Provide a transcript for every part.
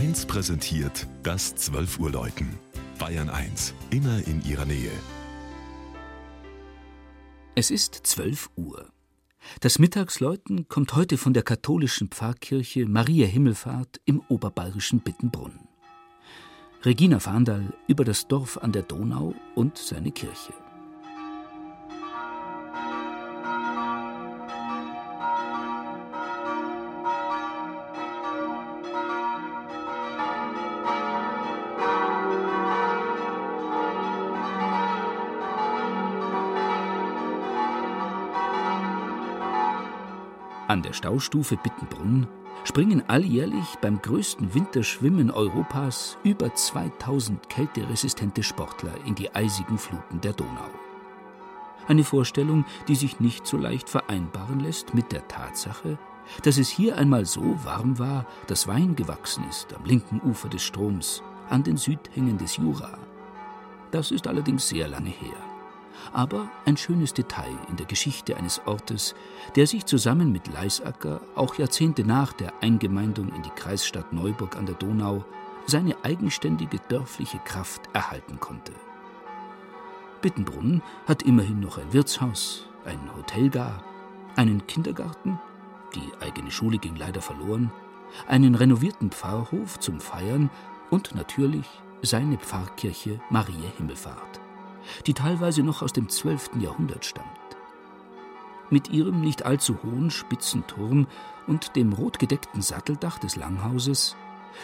1 präsentiert das 12 Uhr Läuten. Bayern 1, immer in ihrer Nähe. Es ist 12 Uhr. Das Mittagsläuten kommt heute von der katholischen Pfarrkirche Maria Himmelfahrt im oberbayerischen Bittenbrunn. Regina Fahndal über das Dorf an der Donau und seine Kirche. An der Staustufe Bittenbrunn springen alljährlich beim größten Winterschwimmen Europas über 2000 kälteresistente Sportler in die eisigen Fluten der Donau. Eine Vorstellung, die sich nicht so leicht vereinbaren lässt mit der Tatsache, dass es hier einmal so warm war, dass Wein gewachsen ist am linken Ufer des Stroms, an den Südhängen des Jura. Das ist allerdings sehr lange her aber ein schönes Detail in der Geschichte eines Ortes, der sich zusammen mit Leisacker auch Jahrzehnte nach der Eingemeindung in die Kreisstadt Neuburg an der Donau seine eigenständige dörfliche Kraft erhalten konnte. Bittenbrunn hat immerhin noch ein Wirtshaus, ein Hotel gar, einen Kindergarten, die eigene Schule ging leider verloren, einen renovierten Pfarrhof zum Feiern und natürlich seine Pfarrkirche Maria Himmelfahrt die teilweise noch aus dem 12. Jahrhundert stammt. Mit ihrem nicht allzu hohen spitzen Turm und dem rotgedeckten Satteldach des Langhauses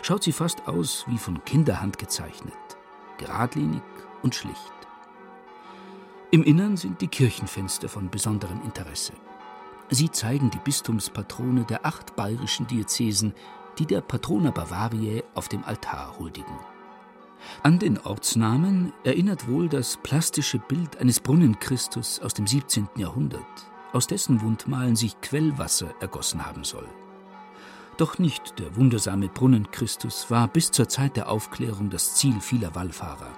schaut sie fast aus wie von Kinderhand gezeichnet, geradlinig und schlicht. Im Innern sind die Kirchenfenster von besonderem Interesse. Sie zeigen die Bistumspatrone der acht bayerischen Diözesen, die der Patrona Bavariae auf dem Altar huldigen. An den Ortsnamen erinnert wohl das plastische Bild eines Brunnenchristus aus dem 17. Jahrhundert, aus dessen Wundmalen sich Quellwasser ergossen haben soll. Doch nicht der wundersame Brunnenchristus war bis zur Zeit der Aufklärung das Ziel vieler Wallfahrer,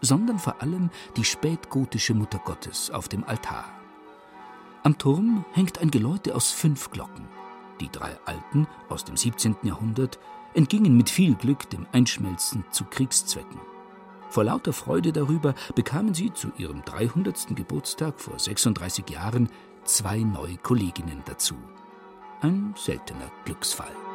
sondern vor allem die spätgotische Mutter Gottes auf dem Altar. Am Turm hängt ein Geläute aus fünf Glocken. Die drei alten aus dem 17. Jahrhundert entgingen mit viel Glück dem Einschmelzen zu Kriegszwecken. Vor lauter Freude darüber bekamen sie zu ihrem 300. Geburtstag vor 36 Jahren zwei neue Kolleginnen dazu. Ein seltener Glücksfall.